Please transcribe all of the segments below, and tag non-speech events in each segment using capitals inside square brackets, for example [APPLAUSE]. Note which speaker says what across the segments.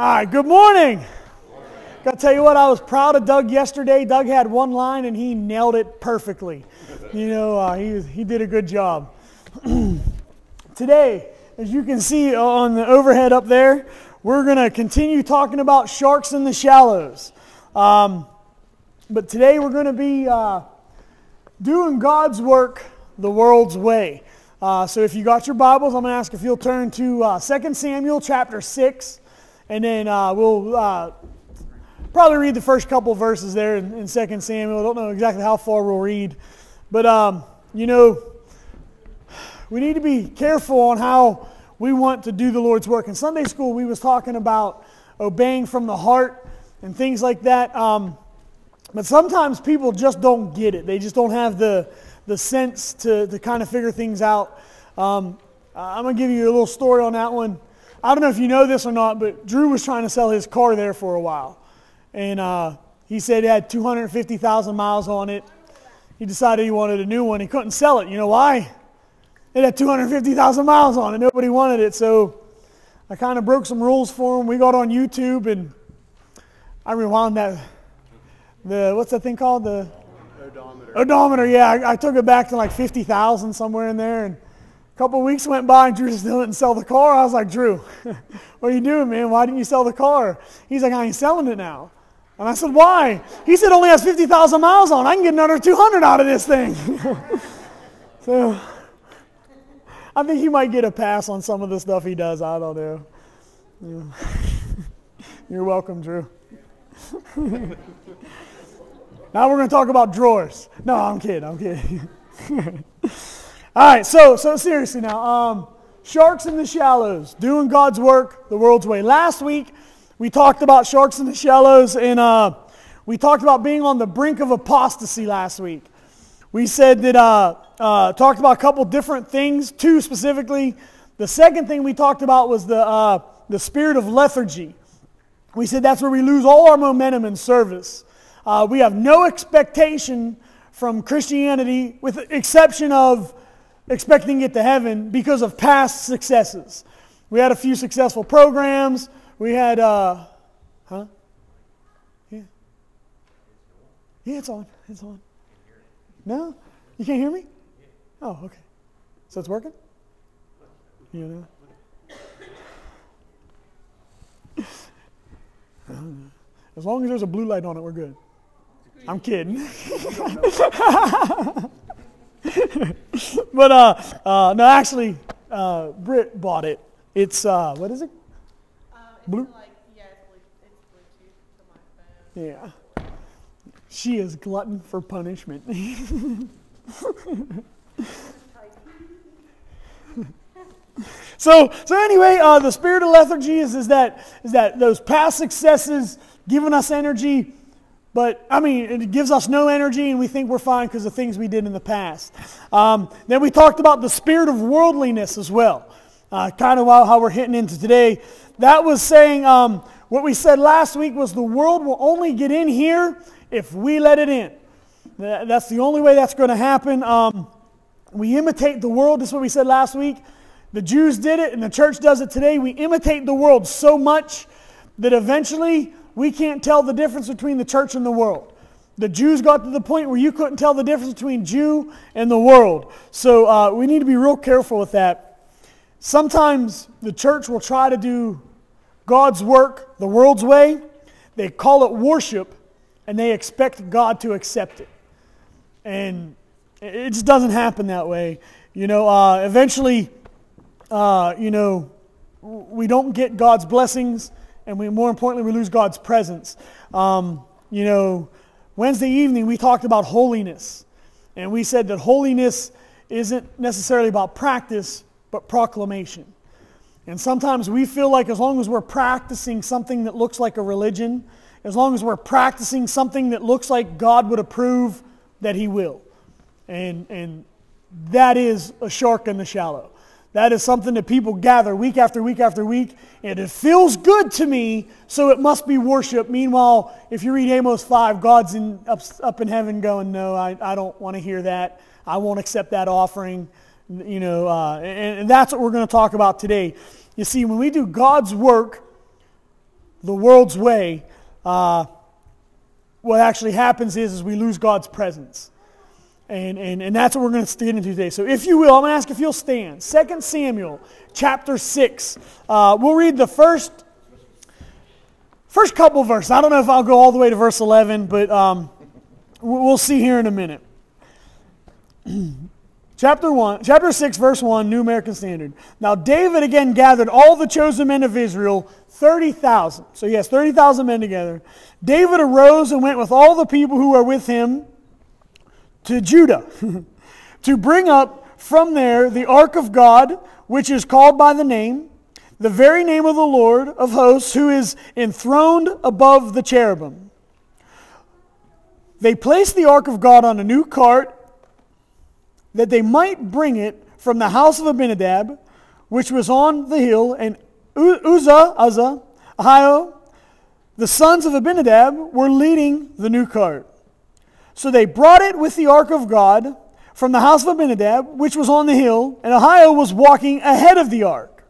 Speaker 1: All right, good morning. Got to tell you what, I was proud of Doug yesterday. Doug had one line and he nailed it perfectly. You know, uh, he, he did a good job. [CLEARS THROAT] Today, as you can see on the overhead up there, we're to continue talking about sharks in the shallows. Um, but today we're to be uh, doing God's work the world's way. Uh, so if you got your Bibles, I'm to ask if you'll turn to uh, 2 Samuel chapter 6, and then uh, we'll uh, probably read the first couple verses there in, in 2 Samuel. I don't know exactly how far we'll read. But, um, you know, we need to be careful on how we want to do the Lord's work. In Sunday school, we was talking about obeying from the heart and things like that. Um, but sometimes people just don't get it. They just don't have the the sense to, to kind of figure things out. Um, I'm going to give you a little story on that one. I don't know if you know this or not, but Drew was trying to sell his car there for a while. And uh, he said it had 250,000 miles on it. He decided he wanted a new one. He couldn't sell it. You know why? It had 250,000 miles on it. Nobody wanted it. So I kind of broke some rules for him. We got on YouTube and I rewound that. The what's that thing called? The
Speaker 2: Odometer.
Speaker 1: odometer. Yeah, I, I took it back to like 50,000 somewhere in there. And couple weeks went by and Drew still didn't sell the car. I was like, Drew, [LAUGHS] what are you doing, man? Why didn't you sell the car? He's like, I ain't selling it now. And I said, why? He said, only has 50,000 miles on. I can get another 200 out of this thing. [LAUGHS] so I think he might get a pass on some of the stuff he does. I don't know. [LAUGHS] You're welcome, Drew. now we're going to talk about drawers. No, I'm kidding. I'm kidding. All right, so so seriously now, um, sharks in the shallows, doing God's work the world's way. Last week we talked about sharks in the shallows, and uh, we talked about being on the brink of apostasy last week. We said that uh, uh, talked about a couple different things, two specifically. The second thing we talked about was the uh, the spirit of lethargy. We said that's where we lose all our momentum in service. Uh, we have no expectation from Christianity, with the exception of expecting it to heaven because of past successes. We had a few successful programs. We had, uh, huh? Yeah. Yeah, it's on. It's on. No? You can't hear me? Oh, okay. So it's working? You know? As long as there's a blue light on it, we're good. I'm kidding. [LAUGHS] [LAUGHS] but uh, uh, no, actually, uh, Britt bought it. It's uh, what is it?
Speaker 3: Uh,
Speaker 1: Blue-
Speaker 3: like, yeah, it's Bluetooth, it's Bluetooth to my phone.
Speaker 1: Yeah. She is glutton for punishment. [LAUGHS] so, so anyway, uh, the spirit of lethargy is, is that is that those past successes giving us energy, but I mean it gives us no energy, and we think we're fine because of things we did in the past. Um, then we talked about the spirit of worldliness as well, uh, kind of how, we're hitting into today. That was saying um, what we said last week was the world will only get in here if we let it in. That's the only way that's going to happen. Um, we imitate the world. This is what we said last week. The Jews did it, and the church does it today. We imitate the world so much that eventually we can't tell the difference between the church and the world. The Jews got to the point where you couldn't tell the difference between Jew and the world. So uh, we need to be real careful with that. Sometimes the church will try to do God's work the world's way. They call it worship, and they expect God to accept it. And it just doesn't happen that way. You know, uh, eventually, uh, you know, we don't get God's blessings, and we, more importantly, we lose God's presence. Um, you know, Wednesday evening we talked about holiness, and we said that holiness isn't necessarily about practice, but proclamation. And sometimes we feel like as long as we're practicing something that looks like a religion, as long as we're practicing something that looks like God would approve, that He will. And, and that is a shark in the shallow. That is something that people gather week after week after week, and it feels good to me, so it must be worship. Meanwhile, if you read Amos 5, God's in, up, up in heaven going, No, I, I don't want to hear that. I won't accept that offering. You know, uh, and, and that's what we're going to talk about today. You see, when we do God's work, the world's way, uh, what actually happens is, is we lose God's presence. And, and, and that's what we're going to get into today. So if you will, I'm going to ask if you'll stand. 2 Samuel chapter 6. Uh, we'll read the first, first couple verses. I don't know if I'll go all the way to verse 11, but um, we'll see here in a minute. [CLEARS THROAT] chapter 1, chapter 6, verse 1, New American Standard. Now David again gathered all the chosen men of Israel 30,000. So has 30,000 men together. David arose and went with all the people who were with him to Judah [LAUGHS] to bring up from there the ark of God, which is called by the name, the very name of the Lord of hosts, who is enthroned above the cherubim. They placed the ark of God on a new cart that they might bring it from the house of Abinadab, which was on the hill, and Uzzah, Uzzah, Ahio, the sons of Abinadab, were leading the new cart. So they brought it with the ark of God from the house of Abinadab, which was on the hill, and Ahio was walking ahead of the ark.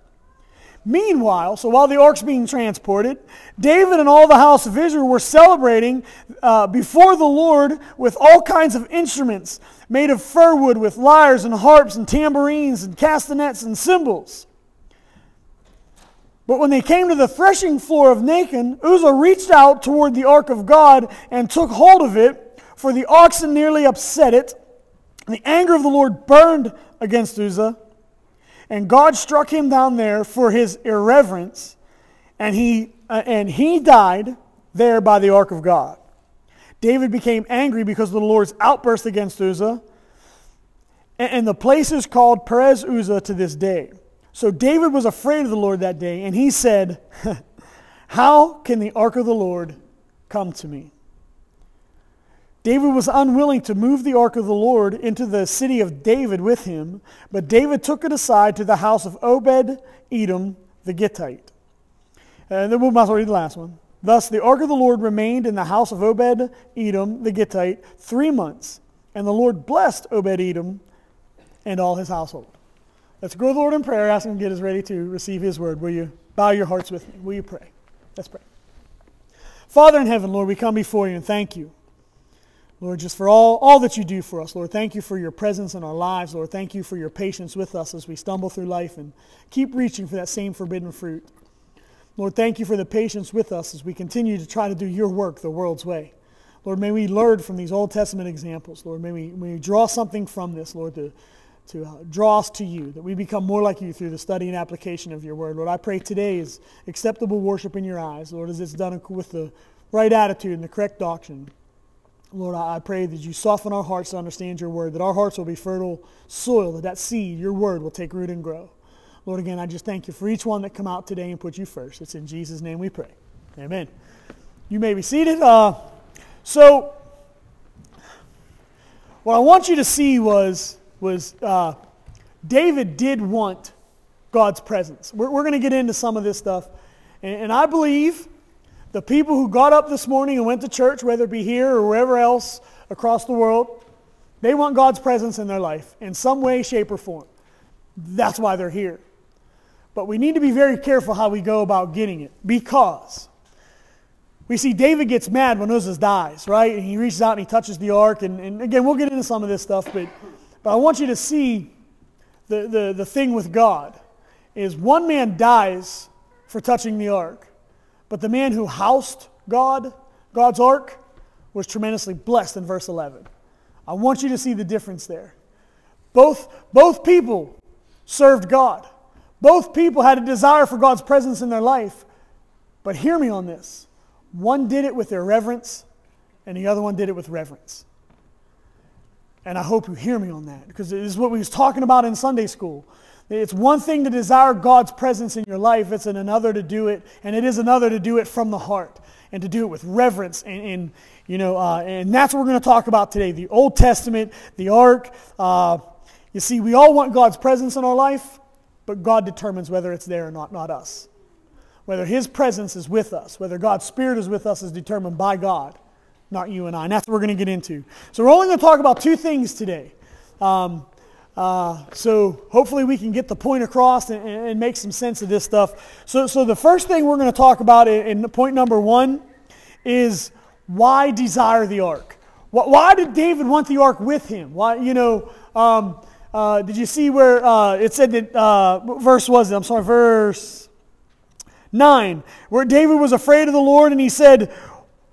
Speaker 1: Meanwhile, so while the ark's being transported, David and all the house of Israel were celebrating uh, before the Lord with all kinds of instruments made of fir wood, with lyres and harps and tambourines and castanets and cymbals. But when they came to the threshing floor of Nacon, Uzzah reached out toward the ark of God and took hold of it, for the oxen nearly upset it. And the anger of the Lord burned against Uzzah, and God struck him down there for his irreverence, and he, uh, and he died there by the ark of God. David became angry because of the Lord's outburst against Uzzah, and, and the place is called Perez Uzzah to this day. So David was afraid of the Lord that day, and he said, [LAUGHS] How can the ark of the Lord come to me? David was unwilling to move the ark of the Lord into the city of David with him, but David took it aside to the house of Obed Edom the Gittite. And then we'll might read the last one. Thus the ark of the Lord remained in the house of Obed Edom the Gittite three months, and the Lord blessed Obed Edom and all his household. Let's go to the Lord in prayer, ask him to get us ready to receive his word. Will you bow your hearts with me? Will you pray? Let's pray. Father in heaven, Lord, we come before you and thank you. Lord, just for all, all that you do for us. Lord, thank you for your presence in our lives. Lord, thank you for your patience with us as we stumble through life and keep reaching for that same forbidden fruit. Lord, thank you for the patience with us as we continue to try to do your work the world's way. Lord, may we learn from these Old Testament examples. Lord, may we, may we draw something from this, Lord, to, to uh, draw us to you, that we become more like you through the study and application of your word. Lord, I pray today is acceptable worship in your eyes, Lord, as it's done with the right attitude and the correct doctrine. Lord, I pray that you soften our hearts to understand your word, that our hearts will be fertile soil, that that seed, your word, will take root and grow. Lord, again, I just thank you for each one that come out today and put you first. It's in Jesus' name we pray. Amen. You may be seated. Uh, so, what I want you to see was was uh, David did want God's presence. We're, we're going to get into some of this stuff. And, and I believe the people who got up this morning and went to church, whether it be here or wherever else across the world, they want God's presence in their life in some way, shape, or form. That's why they're here. But we need to be very careful how we go about getting it because we see David gets mad when Uzzah dies, right? And he reaches out and he touches the ark. And, and again, we'll get into some of this stuff, but but I want you to see the, the, the thing with God is one man dies for touching the ark, but the man who housed God, God's ark, was tremendously blessed in verse 11. I want you to see the difference there. Both, both people served God. Both people had a desire for God's presence in their life. But hear me on this. One did it with irreverence, and the other one did it with reverence. And I hope you hear me on that because it is what we was talking about in Sunday school. It's one thing to desire God's presence in your life, it's another to do it, and it is another to do it from the heart and to do it with reverence. And, and you know, uh, and that's what we're going to talk about today the Old Testament, the Ark. Uh, you see, we all want God's presence in our life, but God determines whether it's there or not, not us. Whether His presence is with us, whether God's Spirit is with us, is determined by God not you and I. And that's what we're going to get into. So we're only going to talk about two things today. Um, Uh, so hopefully we can get the point across and, and, make some sense of this stuff. So, so the first thing we're going to talk about in, in point number one is why desire the ark? Why did David want the ark with him? Why, you know, um, uh, did you see where uh, it said that, uh, verse was it? I'm sorry, verse 9, where David was afraid of the Lord and he said,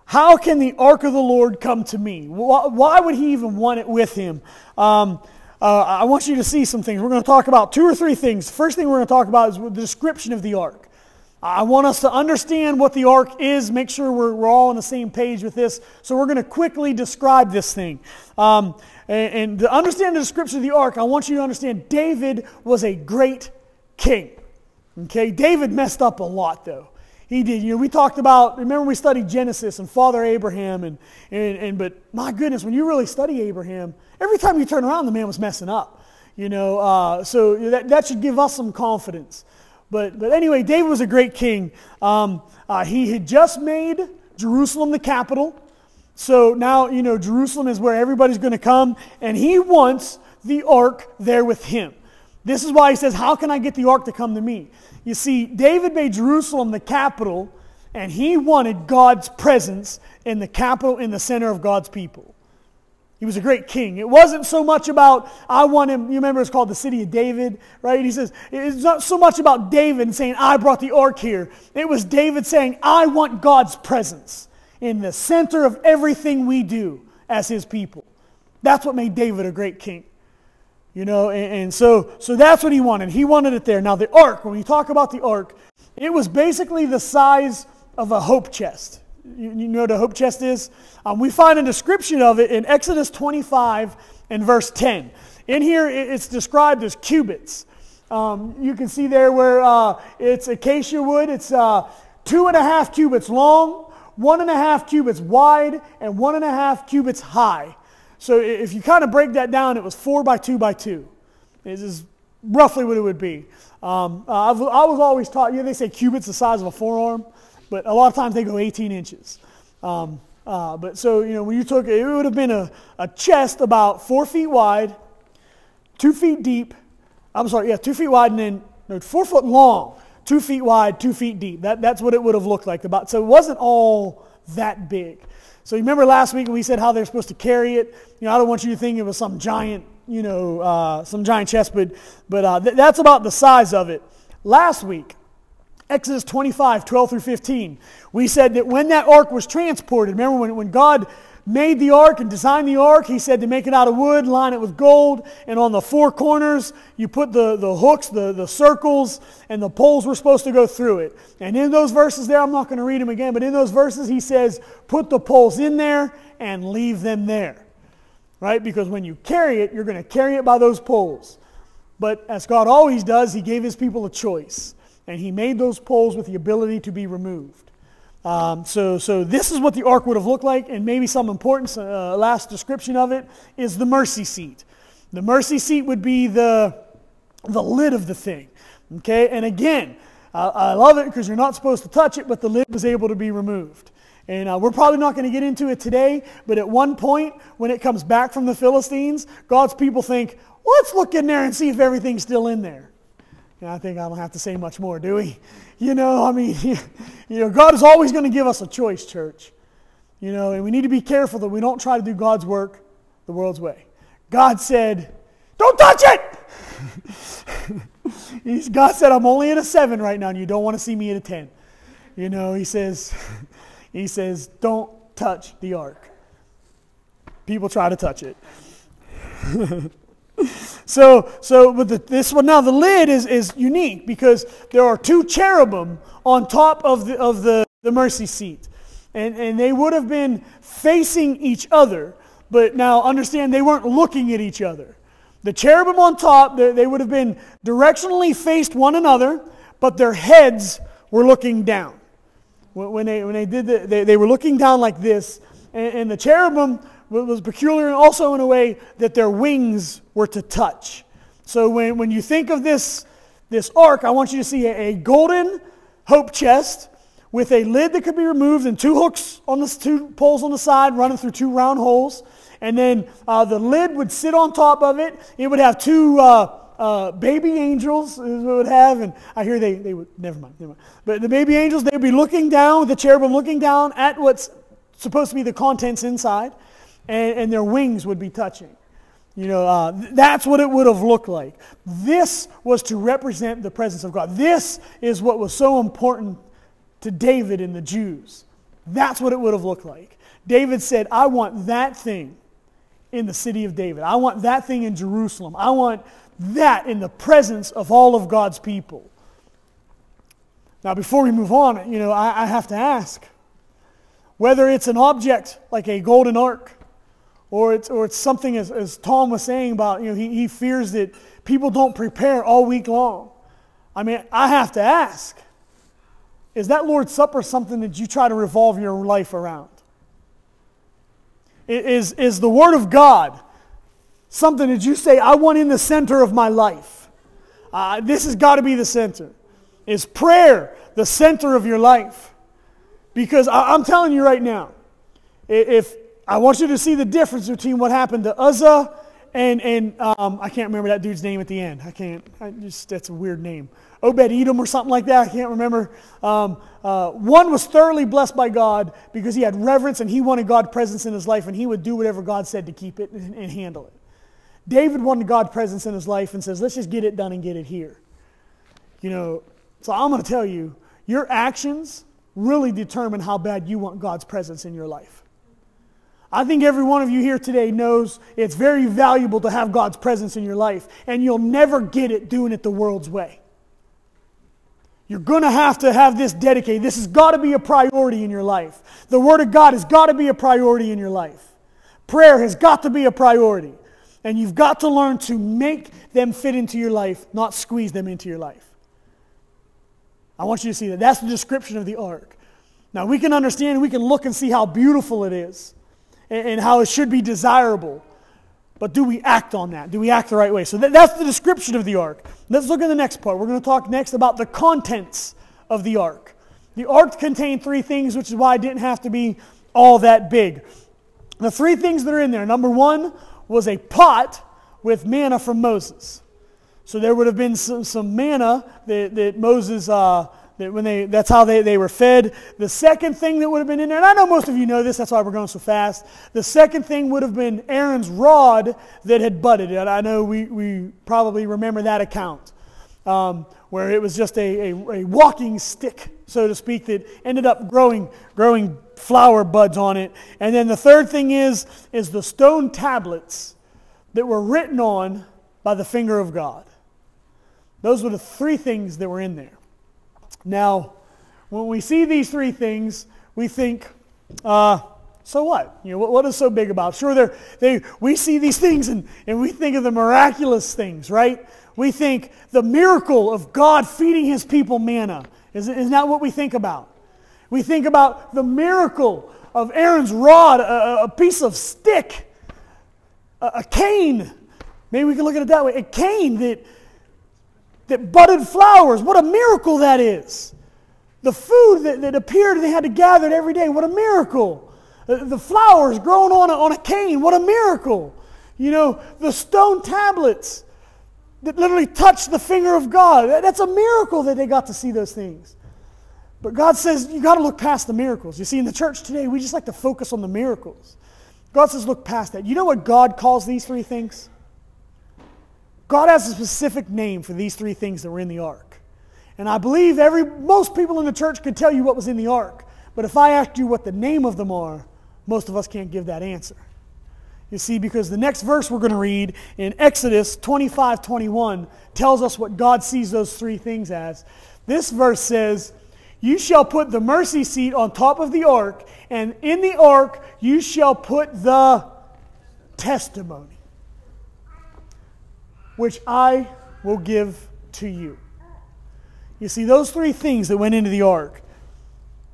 Speaker 1: How can the ark of the Lord come to me? Why, why would he even want it with him? Um, uh, I want you to see some things. We're going to talk about two or three things. First thing we're going to talk about is the description of the ark. I want us to understand what the ark is, make sure we're, we're all on the same page with this. So we're going to quickly describe this thing. Um, and, and to understand the description of the ark, I want you to understand David was a great king. Okay, David messed up a lot though. He did. You know, we talked about, remember we studied Genesis and Father Abraham, and, and, and but my goodness, when you really study Abraham, every time you turn around, the man was messing up. You know, uh, so that, that should give us some confidence. But, but anyway, David was a great king. Um, uh, he had just made Jerusalem the capital. So now, you know, Jerusalem is where everybody's going to come, and he wants the ark there with him. This is why he says, How can I get the ark to come to me? You see, David made Jerusalem the capital, and he wanted God's presence in the capital, in the center of God's people. He was a great king. It wasn't so much about, I want him, you remember it's called the city of David, right? He says, it's not so much about David saying, I brought the ark here. It was David saying, I want God's presence in the center of everything we do as his people. That's what made David a great king. You know, and, and so, so that's what he wanted. He wanted it there. Now, the ark, when we talk about the ark, it was basically the size of a hope chest. You, you know what a hope chest is? Um, we find a description of it in Exodus 25 and verse 10. In here, it's described as cubits. Um, you can see there where uh, it's acacia wood. It's uh, two and a half cubits long, one and a half cubits wide, and one and a half cubits high. So if you kind of break that down, it was four by two by two. This is roughly what it would be. Um, uh, i was always taught, you know, they say cubits the size of a forearm but a lot of times they go 18 inches. Um, uh, but so, you know, when you took it, it would have been a, a chest about four feet wide, two feet deep. I'm sorry, yeah, two feet wide and then no, four foot long, two feet wide, two feet deep. That, that's what it would have looked like. About, so it wasn't all that big. So you remember last week we said how they're supposed to carry it? You know, I don't want you to think it was some giant, you know, uh, some giant chest, but, but uh, th- that's about the size of it. Last week, Exodus 25, 12 through 15. We said that when that ark was transported, remember when, when God made the ark and designed the ark, he said to make it out of wood, line it with gold, and on the four corners you put the, the hooks, the, the circles, and the poles were supposed to go through it. And in those verses there, I'm not going to read them again, but in those verses he says, put the poles in there and leave them there. Right? Because when you carry it, you're going to carry it by those poles. But as God always does, he gave his people a choice and he made those poles with the ability to be removed. Um, so, so this is what the ark would have looked like, and maybe some important uh, last description of it is the mercy seat. The mercy seat would be the, the lid of the thing. Okay, and again, I, I love it because you're not supposed to touch it, but the lid was able to be removed. And uh, we're probably not going to get into it today, but at one point, when it comes back from the Philistines, God's people think, let's look in there and see if everything's still in there. And I think I don't have to say much more, do we? You know, I mean, [LAUGHS] you know, God is always going to give us a choice, church. You know, and we need to be careful that we don't try to do God's work the world's way. God said, don't touch it! [LAUGHS] God said, I'm only at a seven right now, and you don't want to see me at a 10. You know, he says, [LAUGHS] he says, don't touch the ark. People try to touch it. So, so with the, this one now, the lid is, is unique because there are two cherubim on top of the, of the, the mercy seat. And, and they would have been facing each other, but now understand they weren't looking at each other. The cherubim on top, they, they would have been directionally faced one another, but their heads were looking down. When they, when they did the, they, they were looking down like this, and, and the cherubim was peculiar also in a way that their wings were to touch. So when, when you think of this, this ark, I want you to see a, a golden hope chest with a lid that could be removed and two hooks on the two poles on the side running through two round holes. And then uh, the lid would sit on top of it. It would have two uh, uh, baby angels, is what it would have. And I hear they, they would, never mind, never mind. But the baby angels, they would be looking down, the cherubim looking down at what's supposed to be the contents inside, and, and their wings would be touching. You know, uh, that's what it would have looked like. This was to represent the presence of God. This is what was so important to David and the Jews. That's what it would have looked like. David said, I want that thing in the city of David. I want that thing in Jerusalem. I want that in the presence of all of God's people. Now, before we move on, you know, I, I have to ask whether it's an object like a golden ark or it's, or it's something, as, as Tom was saying about, you know, he, he fears that people don't prepare all week long. I mean, I have to ask is that Lord's Supper something that you try to revolve your life around? Is, is the Word of God something that you say, I want in the center of my life? Uh, this has got to be the center. Is prayer the center of your life? Because I, I'm telling you right now, if, I want you to see the difference between what happened to Uzzah and, and um, I can't remember that dude's name at the end. I can't, I just, that's a weird name. Obed Edom or something like that. I can't remember. Um, uh, one was thoroughly blessed by God because he had reverence and he wanted God's presence in his life and he would do whatever God said to keep it and, and handle it. David wanted God's presence in his life and says, let's just get it done and get it here. You know, so I'm going to tell you, your actions really determine how bad you want God's presence in your life. I think every one of you here today knows it's very valuable to have God's presence in your life, and you'll never get it doing it the world's way. You're going to have to have this dedicated. This has got to be a priority in your life. The Word of God has got to be a priority in your life. Prayer has got to be a priority. And you've got to learn to make them fit into your life, not squeeze them into your life. I want you to see that. That's the description of the ark. Now, we can understand, we can look and see how beautiful it is and, how it should be desirable. But do we act on that? Do we act the right way? So that's the description of the ark. Let's look at the next part. We're going to talk next about the contents of the ark. The ark contained three things, which is why it didn't have to be all that big. The three things that are in there number one was a pot with manna from Moses. So there would have been some, some manna that, that Moses uh, when they, that's how they, they were fed. The second thing that would have been in there, and I know most of you know this, that's why we're going so fast. The second thing would have been Aaron's rod that had budded. And I know we, we probably remember that account, um, where it was just a, a, a walking stick, so to speak, that ended up growing, growing flower buds on it. And then the third thing is, is the stone tablets that were written on by the finger of God. Those were the three things that were in there. Now, when we see these three things, we think, uh, so what? You know, what, what is so big about? Sure, they, we see these things and, and we think of the miraculous things, right? We think the miracle of God feeding his people manna. Is, is that what we think about? We think about the miracle of Aaron's rod, a, a piece of stick, a, a cane. Maybe we can look at it that way. A cane that, that budded flowers. What a miracle that is. The food that, that appeared and they had to gather it every day. What a miracle. The, the flowers growing on a, on a cane. What a miracle. You know, the stone tablets that literally touched the finger of God. That's a miracle that they got to see those things. But God says you got to look past the miracles. You see, in the church today, we just like to focus on the miracles. God says look past that. You know what God calls these three things? God has a specific name for these three things that were in the ark. And I believe every, most people in the church could tell you what was in the ark. But if I asked you what the name of them are, most of us can't give that answer. You see, because the next verse we're going to read in Exodus 25 21 tells us what God sees those three things as. This verse says, You shall put the mercy seat on top of the ark, and in the ark you shall put the testimony which I will give to you. You see, those three things that went into the ark,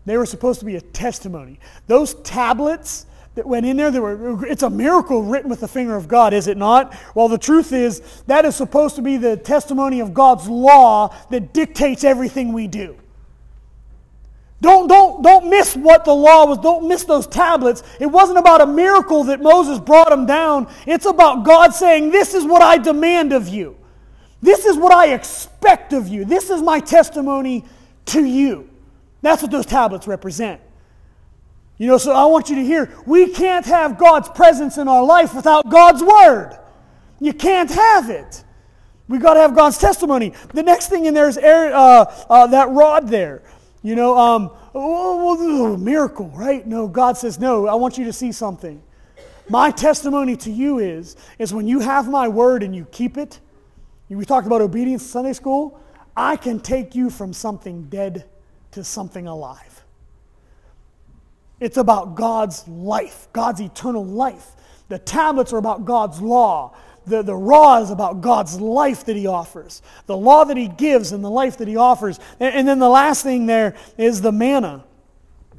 Speaker 1: they were supposed to be a testimony. Those tablets that went in there, were, it's a miracle written with the finger of God, is it not? Well, the truth is, that is supposed to be the testimony of God's law that dictates everything we do. Don't, don't, don't miss what the law was. Don't miss those tablets. It wasn't about a miracle that Moses brought them down. It's about God saying, This is what I demand of you. This is what I expect of you. This is my testimony to you. That's what those tablets represent. You know, so I want you to hear we can't have God's presence in our life without God's word. You can't have it. We got to have God's testimony. The next thing in there is uh, uh, that rod there. You know, um, oh, oh, miracle, right? No, God says, no, I want you to see something. My testimony to you is, is when you have my word and you keep it, we talked about obedience Sunday school, I can take you from something dead to something alive. It's about God's life, God's eternal life. The tablets are about God's law. The, the raw is about God's life that He offers, the law that He gives, and the life that He offers. And, and then the last thing there is the manna,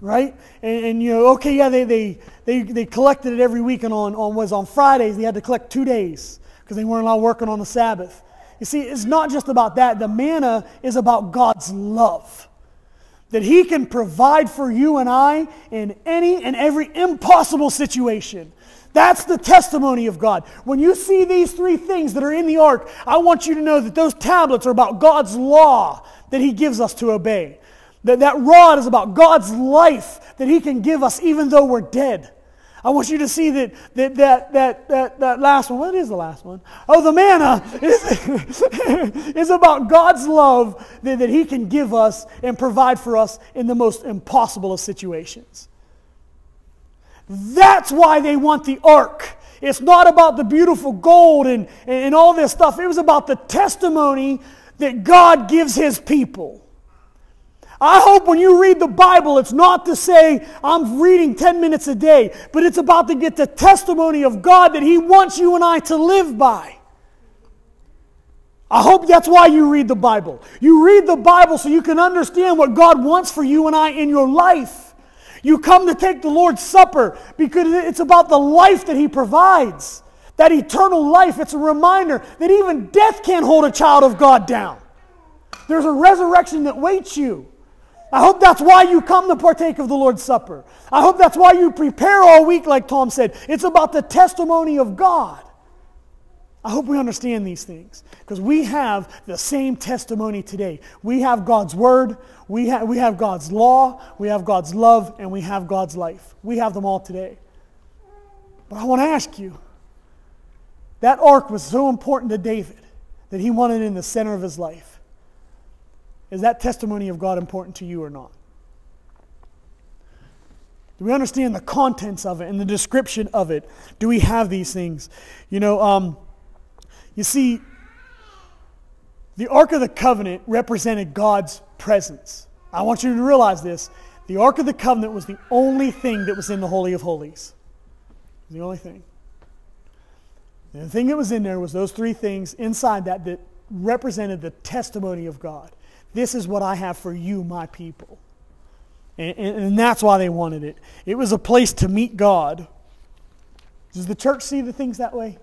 Speaker 1: right? And, and, you know, okay, yeah, they, they, they, they collected it every week, and on, on was on Fridays they had to collect two days because they weren't allowed working on the Sabbath. You see, it's not just about that. The manna is about God's love. That He can provide for you and I in any and every impossible situation. That's the testimony of God. When you see these three things that are in the ark, I want you to know that those tablets are about God's law that He gives us to obey. That, that rod is about God's life that He can give us even though we're dead. I want you to see that that, that, that, that, that last one. What is the last one? Oh, the manna [LAUGHS] is, is about God's love that, that He can give us and provide for us in the most impossible of situations. That's why they want the ark. It's not about the beautiful gold and, and all this stuff. It was about the testimony that God gives his people. I hope when you read the Bible, it's not to say, I'm reading 10 minutes a day, but it's about to get the testimony of God that He wants you and I to live by. I hope that's why you read the Bible. You read the Bible so you can understand what God wants for you and I in your life. You come to take the Lord's Supper because it's about the life that He provides. That eternal life. It's a reminder that even death can't hold a child of God down. There's a resurrection that waits you. I hope that's why you come to partake of the Lord's Supper. I hope that's why you prepare all week, like Tom said. It's about the testimony of God. I hope we understand these things because we have the same testimony today. We have God's Word, we, ha- we have God's law, we have God's love, and we have God's life. We have them all today. But I want to ask you that ark was so important to David that he wanted it in the center of his life. Is that testimony of God important to you or not? Do we understand the contents of it and the description of it? Do we have these things? You know, um, you see, the Ark of the Covenant represented God's presence. I want you to realize this. The Ark of the Covenant was the only thing that was in the Holy of Holies. The only thing. And the thing that was in there was those three things inside that that represented the testimony of God. This is what I have for you, my people. And, and, and that's why they wanted it. It was a place to meet God. Does the church see the things that way?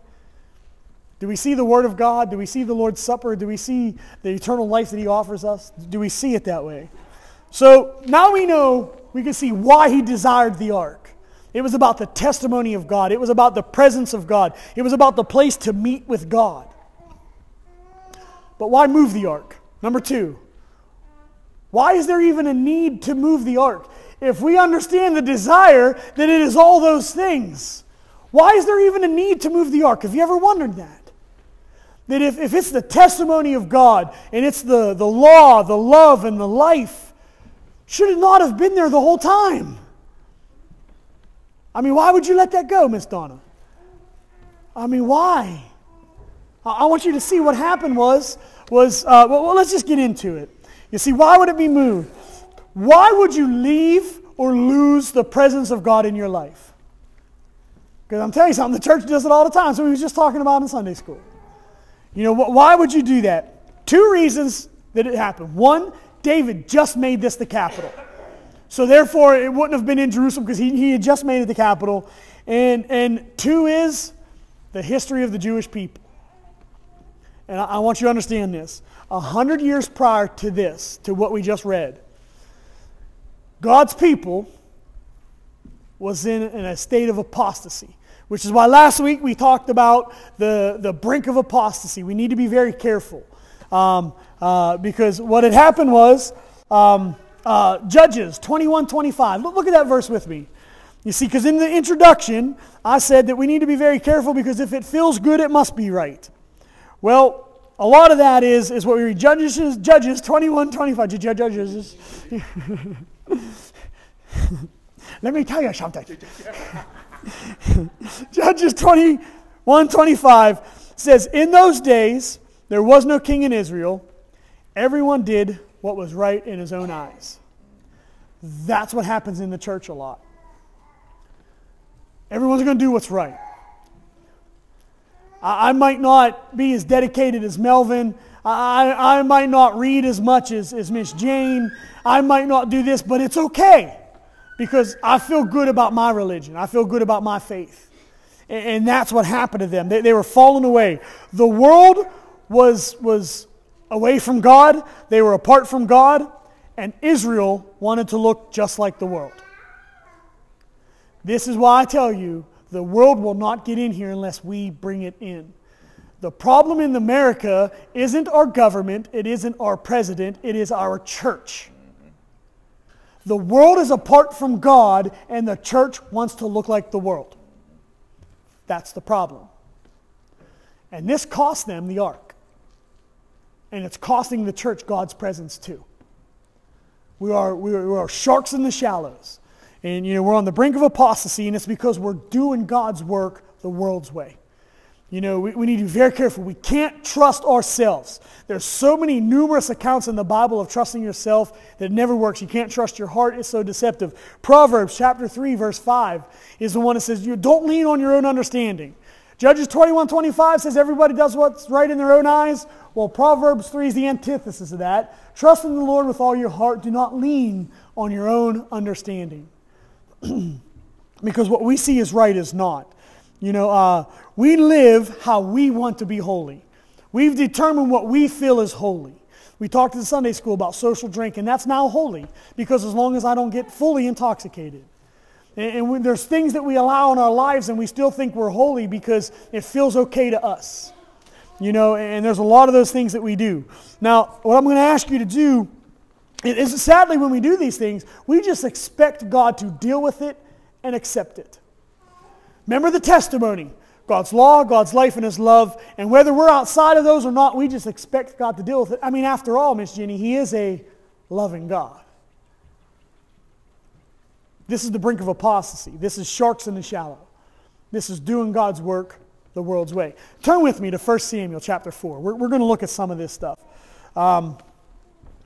Speaker 1: Do we see the Word of God? Do we see the Lord's Supper? Do we see the eternal life that He offers us? Do we see it that way? So now we know, we can see why He desired the ark. It was about the testimony of God, it was about the presence of God, it was about the place to meet with God. But why move the ark? Number two, why is there even a need to move the ark? If we understand the desire that it is all those things, why is there even a need to move the ark? Have you ever wondered that? That if, if it's the testimony of God and it's the, the law, the love, and the life, should it not have been there the whole time? I mean, why would you let that go, Miss Donna? I mean, why? I want you to see what happened was, was uh, well, well, let's just get into it. You see, why would it be moved? Why would you leave or lose the presence of God in your life? Because I'm telling you something, the church does it all the time. So we was just talking about in Sunday school. You know, why would you do that? Two reasons that it happened. One, David just made this the capital. So therefore, it wouldn't have been in Jerusalem because he, he had just made it the capital. And, and two is the history of the Jewish people. And I, I want you to understand this. A hundred years prior to this, to what we just read, God's people was in, in a state of apostasy, which is why last week we talked about the, the brink of apostasy. We need to be very careful um, uh, because what had happened was um, uh, Judges 21 25. Look, look at that verse with me. You see, because in the introduction, I said that we need to be very careful because if it feels good, it must be right. Well, a lot of that is, is what we read. Judges, Judges 21, 25. Judges. [LAUGHS] Let me tell you something. [LAUGHS] Judges 21, 25 says, In those days, there was no king in Israel. Everyone did what was right in his own eyes. That's what happens in the church a lot. Everyone's going to do what's right. I, I, might not be as dedicated as Melvin. I, I might not read as much as, as Miss Jane. I might not do this, but it's okay because I feel good about my religion. I feel good about my faith. And, and that's what happened to them. They, they were falling away. The world was, was away from God, they were apart from God, and Israel wanted to look just like the world. This is why I tell you the world will not get in here unless we bring it in. The problem in America isn't our government, it isn't our president, it is our church. The world is apart from God, and the church wants to look like the world. That's the problem. And this cost them the ark. And it's costing the church God's presence too. We are, we are, we are sharks in the shallows. And you know, we're on the brink of apostasy, and it's because we're doing God's work the world's way. You know, we, we need to be very careful. We can't trust ourselves. There's so many numerous accounts in the Bible of trusting yourself that it never works. You can't trust your heart. It's so deceptive. Proverbs chapter 3, verse 5 is the one that says, you don't lean on your own understanding. Judges 21, 25 says everybody does what's right in their own eyes. Well, Proverbs 3 is the antithesis of that. Trust in the Lord with all your heart. Do not lean on your own understanding. [CLEARS THROAT] because what we see as right is not. You know, uh, we live how we want to be holy. We've determined what we feel is holy. We talked in Sunday school about social drinking. That's now holy because as long as I don't get fully intoxicated. And, and there's things that we allow in our lives and we still think we're holy because it feels okay to us. You know, and there's a lot of those things that we do. Now, what I'm going to ask you to do is sadly, when we do these things, we just expect God to deal with it and accept it. Remember the testimony God's law, God's life, and His love. And whether we're outside of those or not, we just expect God to deal with it. I mean, after all, Miss Jenny, He is a loving God. This is the brink of apostasy. This is sharks in the shallow. This is doing God's work the world's way. Turn with me to 1 Samuel chapter 4. We're, we're going to look at some of this stuff. Um,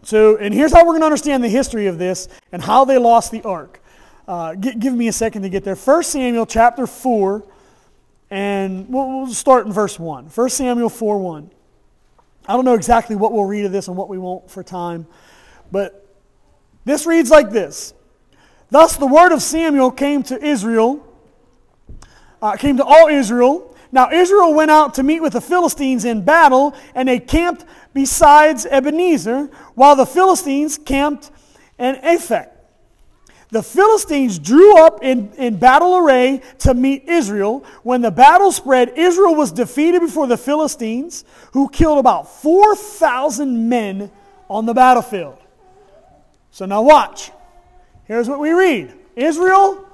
Speaker 1: so, and here's how we're going to understand the history of this and how they lost the ark. Uh, g- give me a second to get there. 1 Samuel chapter 4, and we'll, we'll start in verse 1. 1 Samuel 4 1. I don't know exactly what we'll read of this and what we won't for time, but this reads like this Thus the word of Samuel came to Israel, uh, came to all Israel now Israel went out to meet with the Philistines in battle, and they camped besides Ebenezer, while the Philistines camped in Aphek. The Philistines drew up in, in battle array to meet Israel. When the battle spread, Israel was defeated before the Philistines, who killed about 4,000 men on the battlefield. So now watch. Here's what we read Israel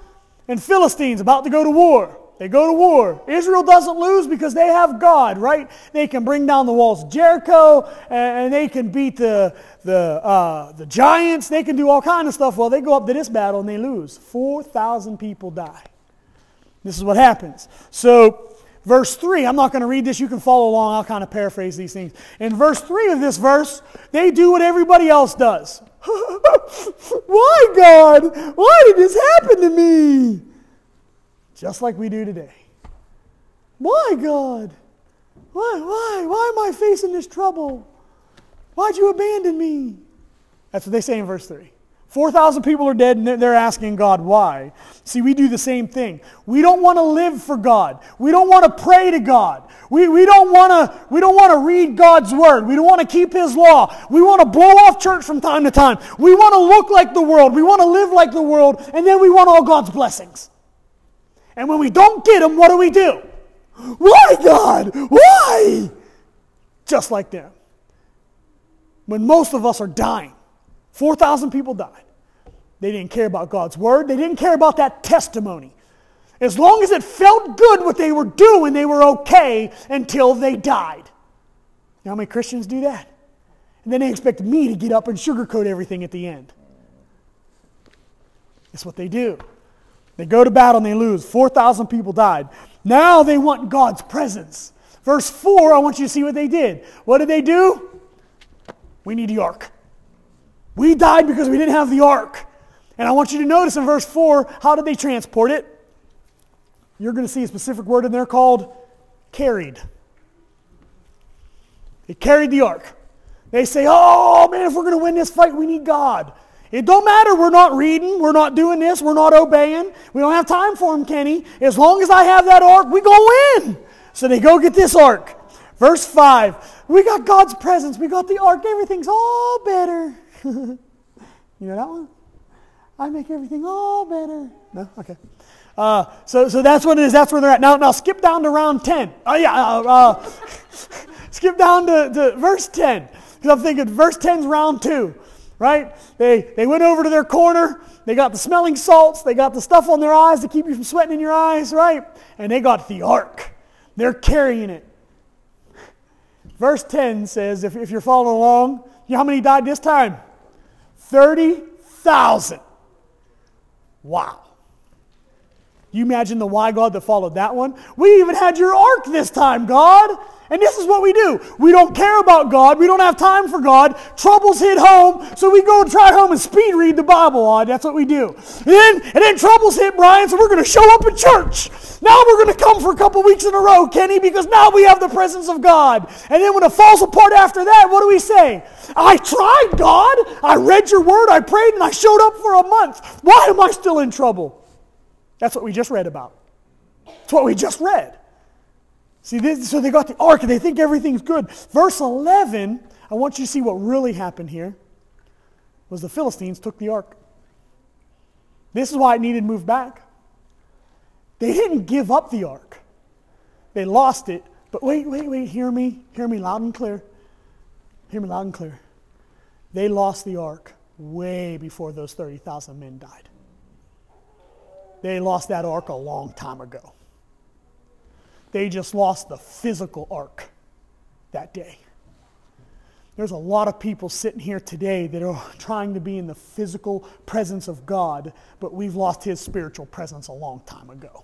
Speaker 1: and Philistines about to go to war. They go to war. Israel doesn't lose because they have God, right? They can bring down the walls of Jericho and they can beat the, the, uh, the giants. They can do all kind of stuff. Well, they go up to this battle and they lose. 4,000 people die. This is what happens. So, verse 3, I'm not going to read this. You can follow along. I'll kind of paraphrase these things. In verse 3 of this verse, they do what everybody else does. [LAUGHS] Why, God? Why did this happen to me? Just like we do today. Why, God? Why, why? Why am I facing this trouble? Why'd you abandon me? That's what they say in verse 3. 4,000 people are dead and they're asking God why. See, we do the same thing. We don't want to live for God. We don't want to pray to God. We, we don't want to we don't want to read God's word. We don't want to keep his law. We want to blow off church from time to time. We want to look like the world. We want to live like the world and then we want all God's blessings. And when we don't get them, what do we do? Why God? Why? Just like them. When most of us are dying 4,000 people died. They didn't care about God's word, they didn't care about that testimony. As long as it felt good what they were doing, they were okay until they died. You know how many Christians do that? And then they expect me to get up and sugarcoat everything at the end. That's what they do. They go to battle and they lose. 4,000 people died. Now they want God's presence. Verse 4, I want you to see what they did. What did they do? We need the ark. We died because we didn't have the ark. And I want you to notice in verse 4 how did they transport it? You're going to see a specific word in there called carried. They carried the ark. They say, oh man, if we're going to win this fight, we need God. It don't matter. We're not reading. We're not doing this. We're not obeying. We don't have time for him, Kenny. As long as I have that ark, we go in. So they go get this ark. Verse 5. We got God's presence. We got the ark. Everything's all better. [LAUGHS] you know that one? I make everything all better. No? Okay. Uh, so, so that's what it is. That's where they're at. Now, now skip down to round 10. Oh, yeah. Uh, uh, [LAUGHS] skip down to, to verse 10. Because I'm thinking verse 10's round 2, right? They, they went over to their corner. They got the smelling salts. They got the stuff on their eyes to keep you from sweating in your eyes, right? And they got the ark. They're carrying it. Verse 10 says, if, if you're following along, you know how many died this time? 30,000. Wow. You imagine the why God that followed that one? We even had your ark this time, God. And this is what we do. We don't care about God. We don't have time for God. Troubles hit home, so we go and try home and speed read the Bible on. That's what we do. And then, and then troubles hit Brian, so we're going to show up at church. Now we're going to come for a couple weeks in a row, Kenny, because now we have the presence of God. And then when it falls apart after that, what do we say? I tried, God. I read your word, I prayed, and I showed up for a month. Why am I still in trouble? That's what we just read about. That's what we just read. See, this, so they got the ark and they think everything's good. Verse 11, I want you to see what really happened here, was the Philistines took the ark. This is why it needed moved back. They didn't give up the ark. They lost it. But wait, wait, wait, hear me. Hear me loud and clear. Hear me loud and clear. They lost the ark way before those 30,000 men died. They lost that ark a long time ago. They just lost the physical ark that day. There's a lot of people sitting here today that are trying to be in the physical presence of God, but we've lost his spiritual presence a long time ago.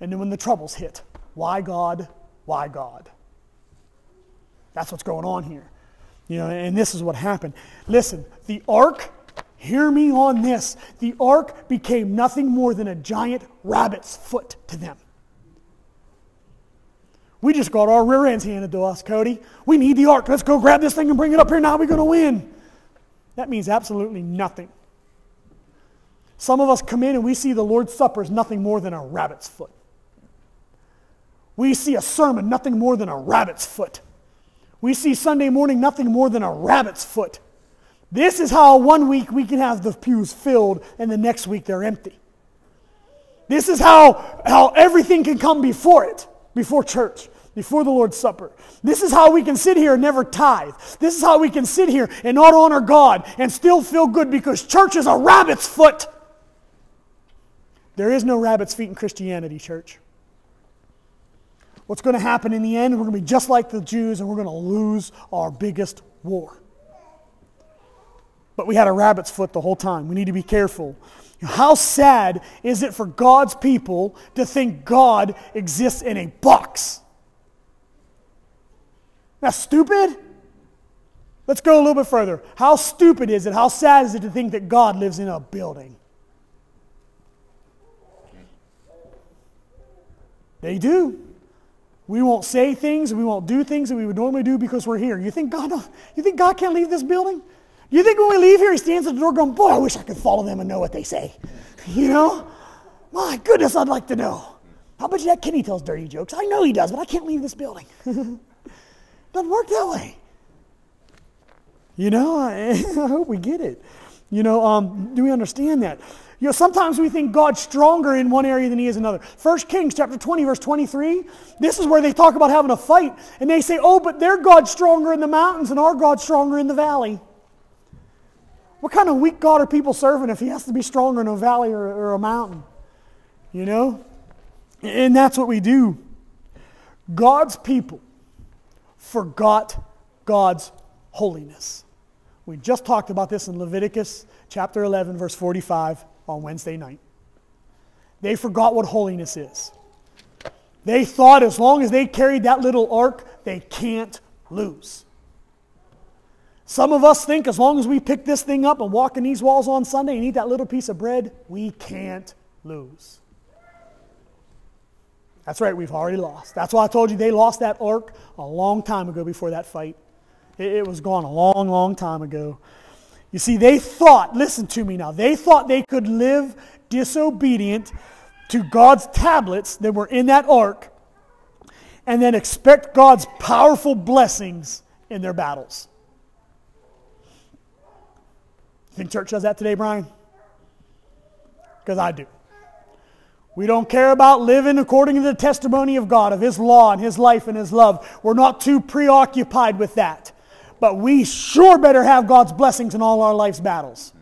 Speaker 1: And then when the troubles hit, why God? Why God? That's what's going on here. You know, and this is what happened. Listen, the ark Hear me on this. The ark became nothing more than a giant rabbit's foot to them. We just got our rear ends handed to us, Cody. We need the ark. Let's go grab this thing and bring it up here. Now we're going to win. That means absolutely nothing. Some of us come in and we see the Lord's Supper as nothing more than a rabbit's foot. We see a sermon nothing more than a rabbit's foot. We see Sunday morning nothing more than a rabbit's foot. This is how one week we can have the pews filled and the next week they're empty. This is how, how everything can come before it, before church, before the Lord's Supper. This is how we can sit here and never tithe. This is how we can sit here and not honor God and still feel good because church is a rabbit's foot. There is no rabbit's feet in Christianity, church. What's going to happen in the end? We're going to be just like the Jews and we're going to lose our biggest war. But we had a rabbit's foot the whole time. We need to be careful. How sad is it for God's people to think God exists in a box? That's stupid. Let's go a little bit further. How stupid is it? How sad is it to think that God lives in a building? They do. We won't say things, we won't do things that we would normally do because we're here. You think God, you think God can't leave this building? You think when we leave here, he stands at the door going, Boy, I wish I could follow them and know what they say. [LAUGHS] You know? My goodness, I'd like to know. How about you that Kenny tells dirty jokes? I know he does, but I can't leave this building. [LAUGHS] Doesn't work that way. You know, I, [LAUGHS] I hope we get it. You know, um, do we understand that? You know, sometimes we think God's stronger in one area than he is in another. 1 Kings chapter 20, verse 23, this is where they talk about having a fight. And they say, oh, but their God's stronger in the mountains and our God's stronger in the valley. What kind of weak God are people serving if he has to be stronger in a valley or, or a mountain? You know? And that's what we do. God's people forgot God's holiness. We just talked about this in Leviticus chapter 11, verse 45 on Wednesday night. They forgot what holiness is. They thought as long as they carried that little ark, they can't lose. Some of us think as long as we pick this thing up and walk in these walls on Sunday and eat that little piece of bread, we can't lose. That's right, we've already lost. That's why I told you they lost that ark a long time ago before that fight. It, it was gone a long, long time ago. You see, they thought, listen to me now, they thought they could live disobedient to God's tablets that were in that ark and then expect God's powerful blessings in their battles. Think church does that today, Brian? Because I do. We don't care about living according to the testimony of God, of His law and His life and His love. We're not too preoccupied with that. But we sure better have God's blessings in all our life's battles.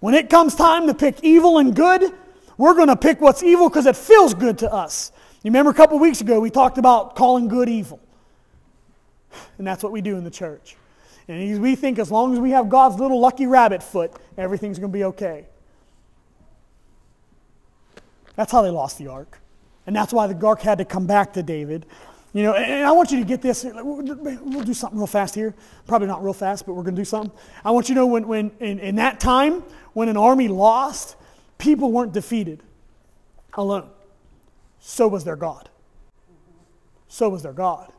Speaker 1: When it comes time to pick evil and good, we're going to pick what's evil because it feels good to us. You remember a couple weeks ago we talked about calling good evil. And that's what we do in the church. And we think as long as we have God's little lucky rabbit foot, everything's going to be okay. That's how they lost the ark. And that's why the ark had to come back to David. You know, and I want you to get this. We'll do something real fast here. Probably not real fast, but we're going to do something. I want you to know when, when in, in that time, when an army lost, people weren't defeated alone. So was their God. So was their God.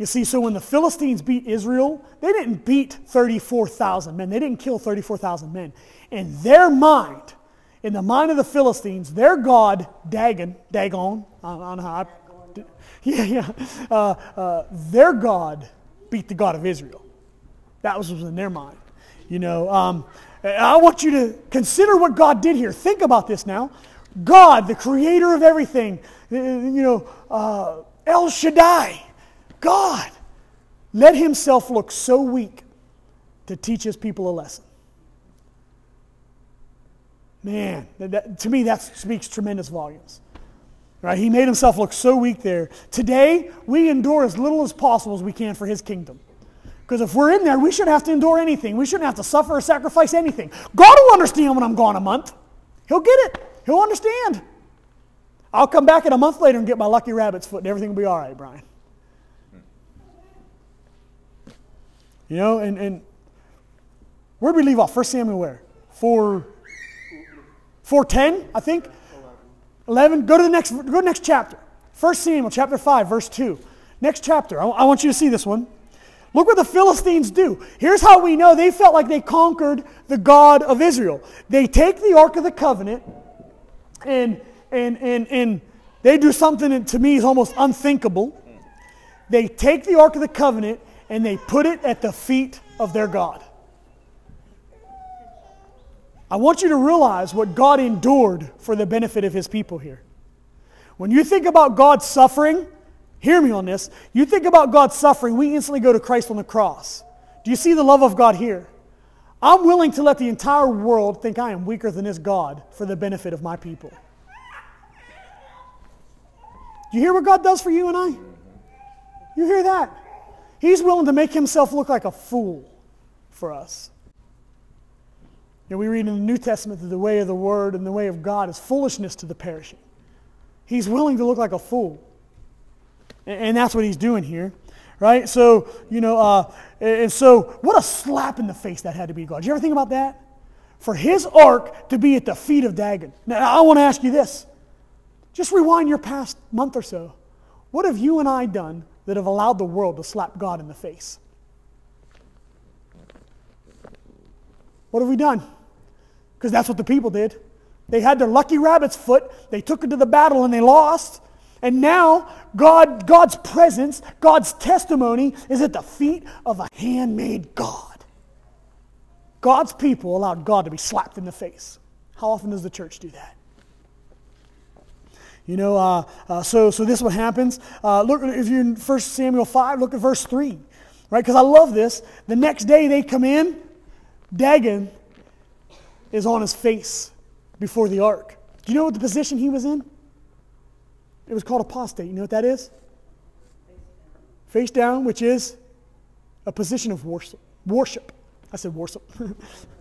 Speaker 1: You see, so when the Philistines beat Israel, they didn't beat 34,000 men. They didn't kill 34,000 men. In their mind, in the mind of the Philistines, their God, Dagon, Dagon, how I, [LAUGHS] yeah, yeah, uh, uh, their God beat the God of Israel. That was in their mind. You know, um, I want you to consider what God did here. Think about this now. God, the creator of everything, uh, you know, uh, El Shaddai, God let himself look so weak to teach his people a lesson. Man, that, to me, that speaks tremendous volumes. Right? He made himself look so weak there. Today, we endure as little as possible as we can for his kingdom. Because if we're in there, we shouldn't have to endure anything. We shouldn't have to suffer or sacrifice anything. God will understand when I'm gone a month. He'll get it. He'll understand. I'll come back in a month later and get my lucky rabbit's foot and everything will be all right, Brian. You know, and, and where do we leave off? First Samuel where? 4, 410, I think? 11. Go to the next, go to the next chapter. First Samuel chapter 5, verse 2. Next chapter. I, I want you to see this one. Look what the Philistines do. Here's how we know they felt like they conquered the God of Israel. They take the Ark of the Covenant and, and, and, and they do something that to me is almost unthinkable. They take the Ark of the Covenant and they put it at the feet of their God. I want you to realize what God endured for the benefit of his people here. When you think about God's suffering, hear me on this. You think about God's suffering, we instantly go to Christ on the cross. Do you see the love of God here? I'm willing to let the entire world think I am weaker than this God for the benefit of my people. Do you hear what God does for you and I? You hear that? He's willing to make himself look like a fool for us. You know, we read in the New Testament that the way of the Word and the way of God is foolishness to the perishing. He's willing to look like a fool. And, that's what he's doing here. Right? So, you know, uh, and so what a slap in the face that had to be God. Did you ever think about that? For his ark to be at the feet of Dagon. Now, I want to ask you this. Just rewind your past month or so. What have you and I done that have allowed the world to slap God in the face? What have we done? Because that's what the people did. They had their lucky rabbit's foot, they took it to the battle and they lost. And now God, God's presence, God's testimony is at the feet of a handmade God. God's people allowed God to be slapped in the face. How often does the church do that? You know, uh, uh, so, so this is what happens. Uh, look, if you're in 1 Samuel 5, look at verse 3, right? Because I love this. The next day they come in, Dagon is on his face before the ark. Do you know what the position he was in? It was called apostate. You know what that is? Face down, which is a position of worship. Worship. I said worship. [LAUGHS]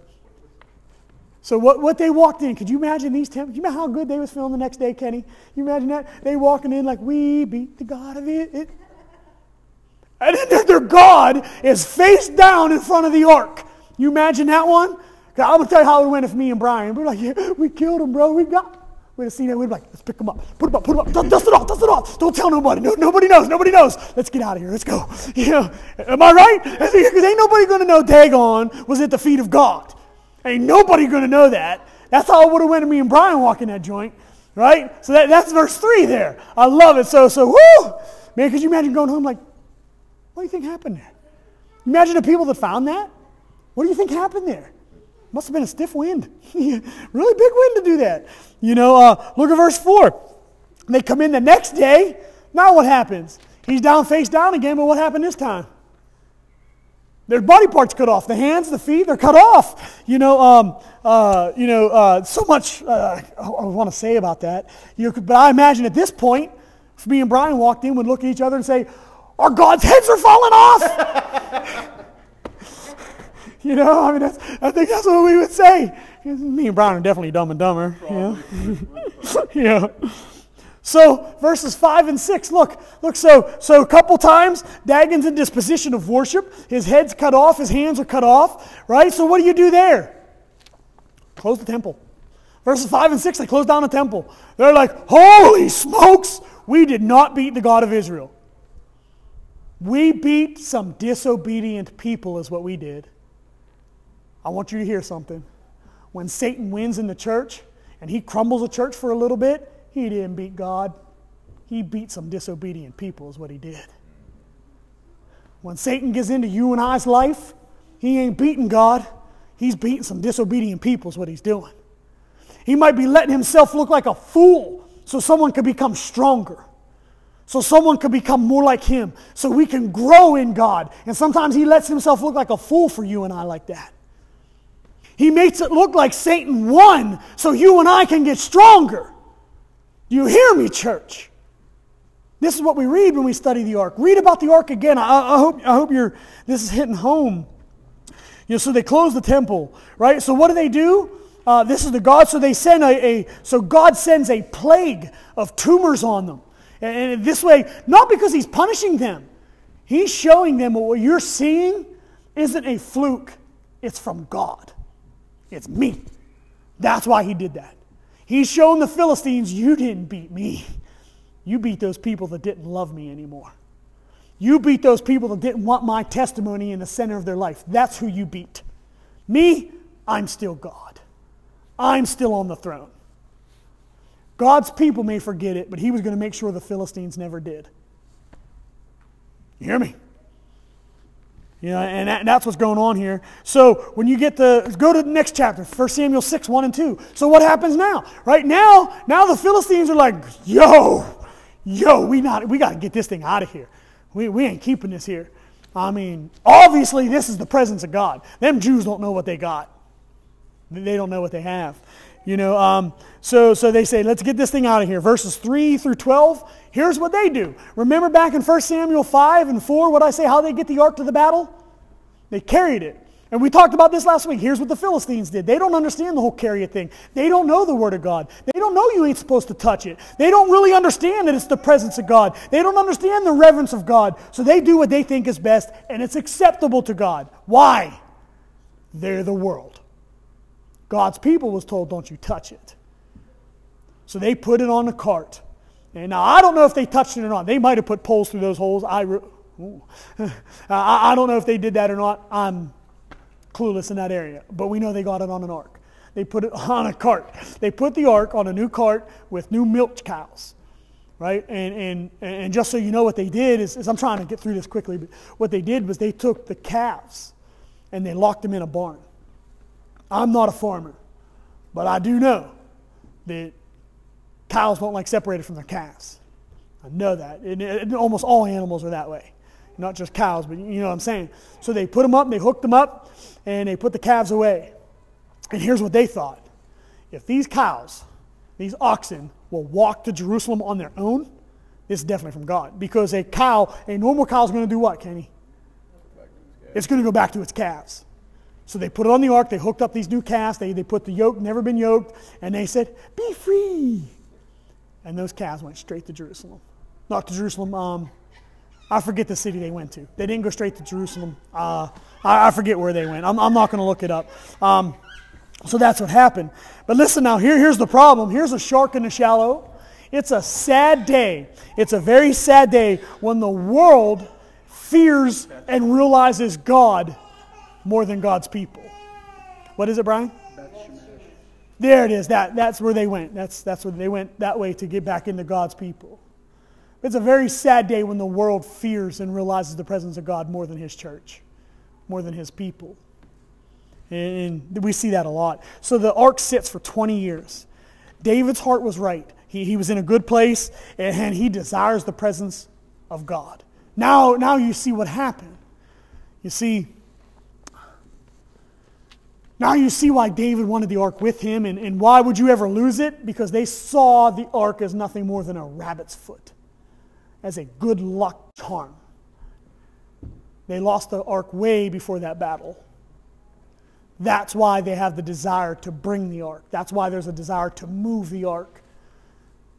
Speaker 1: so what, what they walked in, could you imagine these temples? You know how good they was feeling the next day, Kenny? You imagine that? They walking in like, we beat the God of it. it. And then their God is face down in front of the ark. You imagine that one? I'm going to tell you how it went if me and Brian. We're like, yeah, we killed him, bro. We got We'd have seen it. We'd be like, let's pick him up. Put him up, put him up. Dust it off, dust it off. Don't tell nobody. No, nobody knows. Nobody knows. Let's get out of here. Let's go. [LAUGHS] Yeah. Am I right? [LAUGHS] Because ain't nobody going to know Dagon was at the feet of God. Ain't nobody going to know that. That's all it would have went to me and Brian walking that joint. Right? So that, that's verse 3 there. I love it. So, so, whoo! Man, could you imagine going home like, what do you think happened there? Imagine the people that found that. What do you think happened there? Must have been a stiff wind. [LAUGHS] really big wind to do that. You know, uh, look at verse 4. They come in the next day. Now what happens? He's down face down again, but what happened this time? Their body parts cut off. The hands, the feet, they're cut off. You know, um, uh, you know, uh, so much uh, I want to say about that. You know, but I imagine at this point, if me and Brian walked in, would look at each other and say, "Our God's heads are falling off." [LAUGHS] You know, I mean, I think that's what we would say. Me and Brian are definitely dumb and dumber. Yeah. [LAUGHS] yeah. So verses five and six. Look, look. So, so a couple times, Dagon's in this position of worship. His head's cut off. His hands are cut off. Right. So what do you do there? Close the temple. Verses five and six. They close down the temple. They're like, "Holy smokes! We did not beat the God of Israel. We beat some disobedient people, is what we did." I want you to hear something. When Satan wins in the church and he crumbles a church for a little bit, he didn't beat God. He beat some disobedient people, is what he did. When Satan gets into you and I's life, he ain't beating God. He's beating some disobedient people, is what he's doing. He might be letting himself look like a fool so someone could become stronger. So someone could become more like him. So we can grow in God. And sometimes he lets himself look like a fool for you and I like that. He makes it look like Satan won so you and I can get stronger. Do you hear me, church? This is what we read when we study the ark. Read about the ark again. I, I hope, I hope you're, this is hitting home. You know, so they close the temple, right? So what do they do? Uh, this is the God. So they send a, a, so God sends a plague of tumors on them. And, and this way, not because he's punishing them, he's showing them what you're seeing isn't a fluke, it's from God. It's me. That's why he did that. He's shown the Philistines, you didn't beat me. You beat those people that didn't love me anymore. You beat those people that didn't want my testimony in the center of their life. That's who you beat. Me, I'm still God. I'm still on the throne. God's people may forget it, but he was going to make sure the Philistines never did. You hear me? You know, and that, that's what's going on here. So when you get the, go to the next chapter, 1 Samuel 6, 1 and 2. So what happens now? Right now, now the Philistines are like, yo, yo, we, not, we got to get this thing out of here. We, we ain't keeping this here. I mean, obviously this is the presence of God. Them Jews don't know what they got. They don't know what they have. You know, um, so, so they say, let's get this thing out of here. Verses 3 through 12, here's what they do. Remember back in 1 Samuel 5 and 4, what I say, how they get the ark to the battle? They carried it. And we talked about this last week. Here's what the Philistines did. They don't understand the whole carry it thing. They don't know the Word of God. They don't know you ain't supposed to touch it. They don't really understand that it's the presence of God. They don't understand the reverence of God. So they do what they think is best, and it's acceptable to God. Why? They're the world. God's people was told, don't you touch it. So they put it on a cart. And now I don't know if they touched it or not. They might have put poles through those holes. I, [LAUGHS] I, I don't know if they did that or not. I'm clueless in that area. But we know they got it on an ark. They put it [LAUGHS] on a cart. They put the ark on a new cart with new milk cows. Right? And, and, and just so you know what they did is, is I'm trying to get through this quickly, but what they did was they took the calves and they locked them in a barn. I'm not a farmer, but I do know that cows won't like separated from their calves. I know that. And, uh, and almost all animals are that way. Not just cows, but you know what I'm saying. So they put them up, they hooked them up, and they put the calves away. And here's what they thought if these cows, these oxen, will walk to Jerusalem on their own, this is definitely from God. Because a cow, a normal cow is going to do what, Kenny? It's going to go back to its calves. So they put it on the ark, they hooked up these new calves, they, they put the yoke, never been yoked, and they said, Be free. And those calves went straight to Jerusalem. Not to Jerusalem, um, I forget the city they went to. They didn't go straight to Jerusalem. Uh, I, I, forget where they went. I'm, I'm not going to look it up. Um, so that's what happened. But listen now, here, here's the problem. Here's a shark in the shallow. It's a sad day. It's a very sad day when the world fears and realizes God more than God's people. What is it, Brian? There it is. That, that's where they went. That's, that's where they went that way to get back into God's people. It's a very sad day when the world fears and realizes the presence of God more than his church, more than his people. And we see that a lot. So the ark sits for 20 years. David's heart was right. He, he was in a good place, and he desires the presence of God. Now, now you see what happened. You see, now you see why David wanted the ark with him, and, and why would you ever lose it? Because they saw the ark as nothing more than a rabbit's foot, as a good luck charm. They lost the ark way before that battle. That's why they have the desire to bring the ark. That's why there's a desire to move the ark,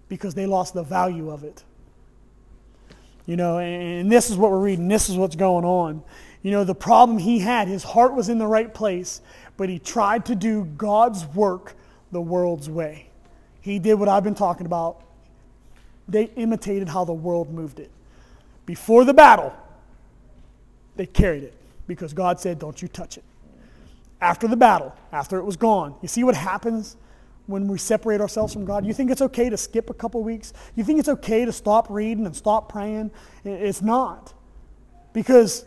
Speaker 1: because they lost the value of it. You know, and this is what we're reading. This is what's going on. You know, the problem he had, his heart was in the right place, but he tried to do God's work the world's way. He did what I've been talking about. They imitated how the world moved it. Before the battle, they carried it because God said, Don't you touch it after the battle, after it was gone. You see what happens when we separate ourselves from God? You think it's okay to skip a couple weeks? You think it's okay to stop reading and stop praying? It's not. Because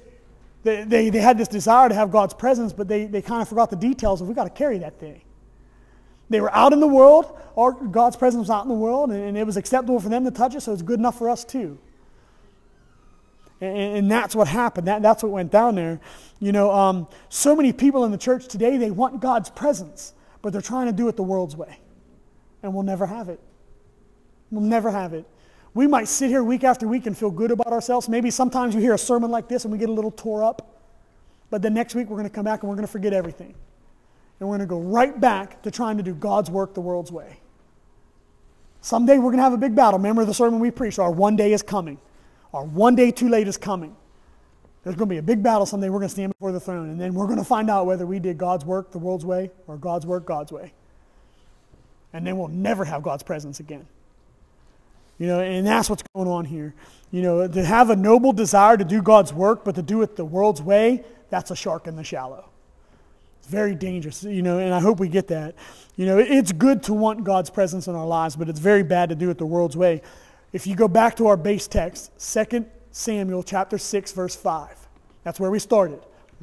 Speaker 1: they, they, they had this desire to have God's presence, but they, they kind of forgot the details of we got to carry that thing. They were out in the world, or God's presence was out in the world, and, and it was acceptable for them to touch it, so it's good enough for us too. And, and that's what happened. That, that's what went down there. You know, um, so many people in the church today, they want God's presence, but they're trying to do it the world's way. And we'll never have it. We'll never have it. We might sit here week after week and feel good about ourselves. Maybe sometimes you hear a sermon like this and we get a little tore up. But then next week we're going to come back and we're going to forget everything. And we're going to go right back to trying to do God's work the world's way. Someday we're going to have a big battle. Remember the sermon we preached? Our one day is coming. Our one day too late is coming. There's going to be a big battle someday. We're going to stand before the throne, and then we're going to find out whether we did God's work the world's way or God's work God's way. And then we'll never have God's presence again. You know, and that's what's going on here. You know, to have a noble desire to do God's work, but to do it the world's way, that's a shark in the shallow. It's very dangerous, you know, and I hope we get that. You know, it's good to want God's presence in our lives, but it's very bad to do it the world's way. If you go back to our base text, 2 Samuel chapter 6 verse 5. That's where we started.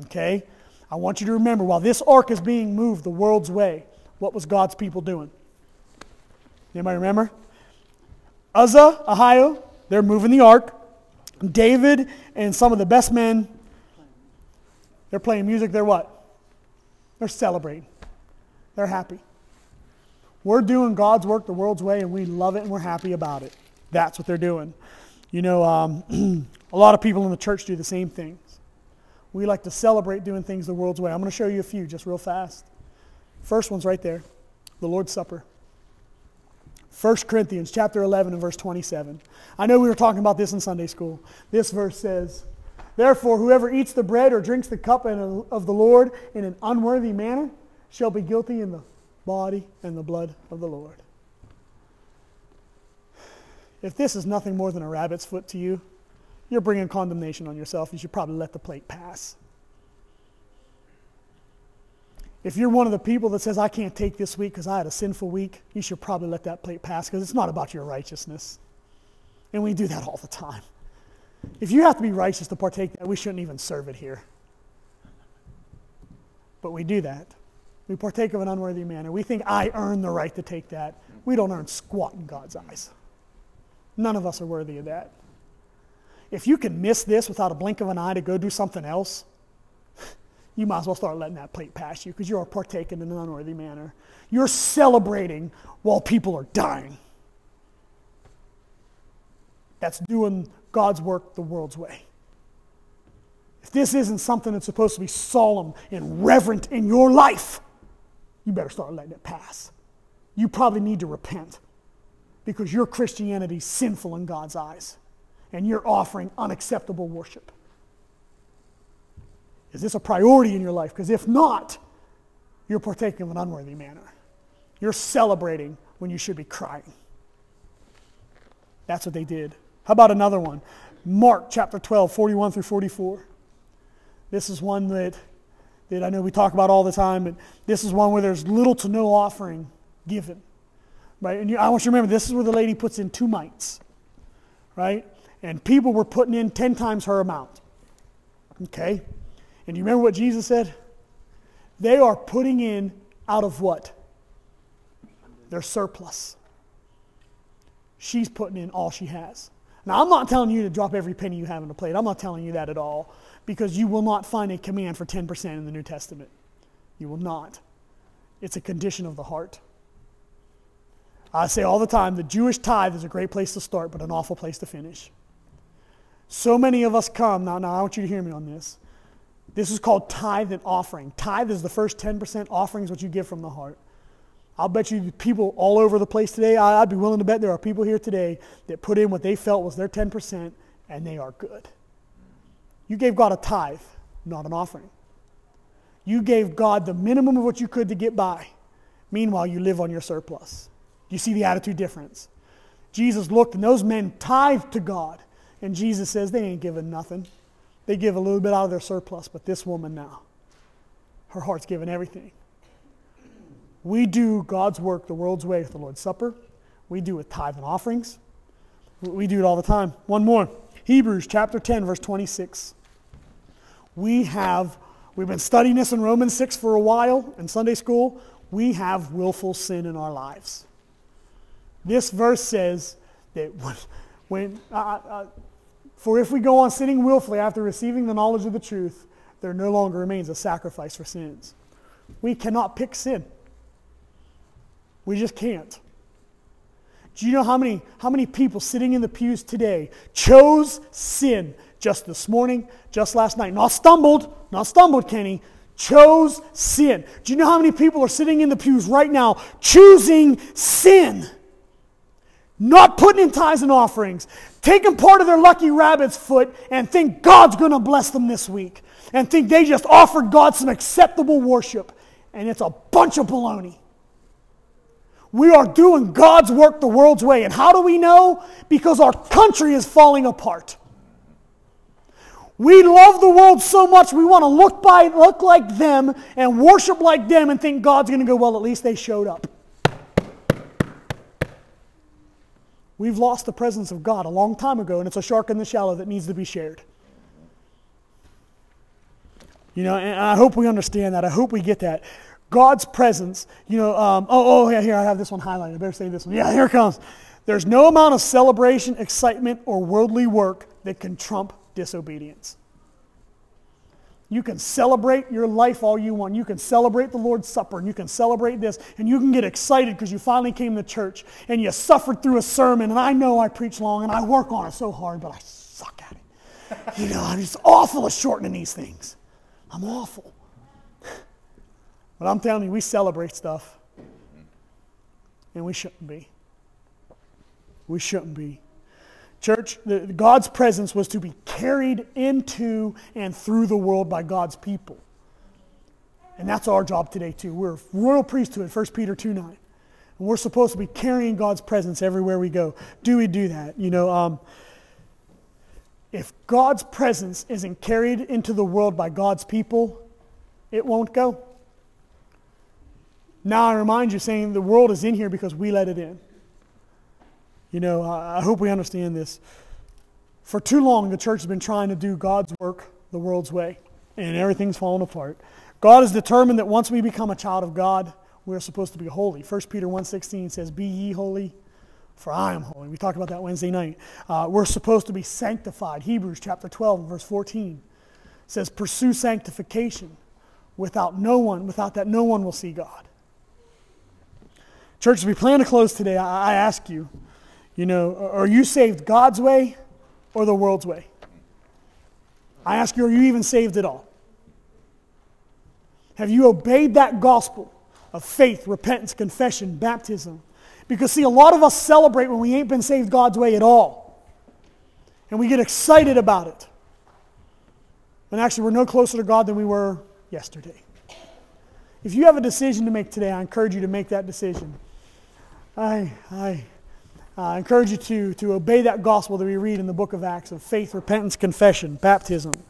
Speaker 1: Okay? I want you to remember while this ark is being moved the world's way, what was God's people doing? Anybody remember? Uzzah, Ahio, they're moving the ark. David and some of the best men, they're playing music. They're what? They're celebrating. They're happy. We're doing God's work the world's way, and we love it and we're happy about it. That's what they're doing. You know, um, [CLEARS THROAT] a lot of people in the church do the same things. We like to celebrate doing things the world's way. I'm going to show you a few just real fast. First one's right there the Lord's Supper. 1 Corinthians chapter 11 and verse 27. I know we were talking about this in Sunday school. This verse says, Therefore, whoever eats the bread or drinks the cup of the Lord in an unworthy manner shall be guilty in the body and the blood of the Lord. if this is nothing more than a rabbit's foot to you, you're bringing condemnation on yourself. You should probably let the plate pass. If you're one of the people that says, I can't take this week because I had a sinful week, you should probably let that plate pass because it's not about your righteousness. And we do that all the time. If you have to be righteous to partake that, we shouldn't even serve it here. But we do that. We partake of an unworthy manner. We think I earn the right to take that. We don't earn squat in God's eyes. None of us are worthy of that. If you can miss this without a blink of an eye to go do something else, you might as well start letting that plate pass you because you're partaking in an unworthy manner. You're celebrating while people are dying. That's doing God's work the world's way. If this isn't something that's supposed to be solemn and reverent in your life, you better start letting it pass. You probably need to repent because your Christianity is sinful in God's eyes and you're offering unacceptable worship. Is this a priority in your life? Because if not, you're partaking of an unworthy manner. You're celebrating when you should be crying. That's what they did. How about another one? Mark chapter 12, 41 through 44. This is one that, that I know we talk about all the time, but this is one where there's little to no offering given. Right? And you, I want you to remember this is where the lady puts in two mites. Right? And people were putting in 10 times her amount. Okay? And you remember what Jesus said? They are putting in out of what? Their surplus. She's putting in all she has. Now, I'm not telling you to drop every penny you have in the plate. I'm not telling you that at all because you will not find a command for 10% in the New Testament. You will not. It's a condition of the heart. I say all the time the Jewish tithe is a great place to start, but an awful place to finish. So many of us come, now, now I want you to hear me on this. This is called tithe and offering. Tithe is the first 10%, offering is what you give from the heart. I'll bet you people all over the place today, I'd be willing to bet there are people here today that put in what they felt was their 10% and they are good. You gave God a tithe, not an offering. You gave God the minimum of what you could to get by. Meanwhile, you live on your surplus. You see the attitude difference. Jesus looked and those men tithed to God. And Jesus says they ain't giving nothing. They give a little bit out of their surplus, but this woman now, her heart's given everything. We do God's work the world's way with the Lord's Supper. We do with tithe and offerings. We do it all the time. One more. Hebrews chapter 10, verse 26. We have, we've been studying this in Romans 6 for a while in Sunday school. We have willful sin in our lives. This verse says that [LAUGHS] when, when uh, uh, for if we go on sinning willfully after receiving the knowledge of the truth, there no longer remains a sacrifice for sins. We cannot pick sin. We just can't. Do you know how many, how many people sitting in the pews today chose sin just this morning, just last night? Not stumbled, not stumbled, Kenny. Chose sin. Do you know how many people are sitting in the pews right now choosing sin? Not putting in tithes and offerings, taking part of their lucky rabbit's foot and think God's going to bless them this week and think they just offered God some acceptable worship. And it's a bunch of baloney. We are doing God's work the world's way. And how do we know? Because our country is falling apart. We love the world so much we want to look by look like them and worship like them and think God's going to go, well, at least they showed up. We've lost the presence of God a long time ago, and it's a shark in the shallow that needs to be shared. You know, and I hope we understand that. I hope we get that. God's presence, you know, um, oh, oh, yeah, here, I have this one highlighted. I better say this one. Yeah, here it comes. There's no amount of celebration, excitement, or worldly work that can trump disobedience. You can celebrate your life all you want. You can celebrate the Lord's Supper and you can celebrate this and you can get excited because you finally came to church and you suffered through a sermon. And I know I preach long and I work on it so hard, but I suck at it. You know, I'm just awful at shortening these things. I'm awful. But I'm telling you, we celebrate stuff and we shouldn't be. We shouldn't be. Church, the, God's presence was to be carried into and through the world by God's people. And that's our job today, too. We're royal priesthood, 1 Peter 2 9. And we're supposed to be carrying God's presence everywhere we go. Do we do that? You know, um, if God's presence isn't carried into the world by God's people, it won't go. Now I remind you, saying the world is in here because we let it in. You know, I hope we understand this. For too long, the church has been trying to do God's work the world's way, and everything's fallen apart. God has determined that once we become a child of God, we're supposed to be holy. 1 Peter 1.16 says, Be ye holy, for I am holy. We talked about that Wednesday night. Uh, we're supposed to be sanctified. Hebrews chapter 12, verse 14 says, Pursue sanctification. Without no one, without that, no one will see God. Church, as we plan to close today, I, I ask you, you know, are you saved God's way or the world's way? I ask you, are you even saved at all? Have you obeyed that gospel of faith, repentance, confession, baptism? Because, see, a lot of us celebrate when we ain't been saved God's way at all. And we get excited about it. And actually, we're no closer to God than we were yesterday. If you have a decision to make today, I encourage you to make that decision. I, I, Uh, I encourage you to, to obey that gospel that we read in the book of Acts of faith, repentance, confession, baptism.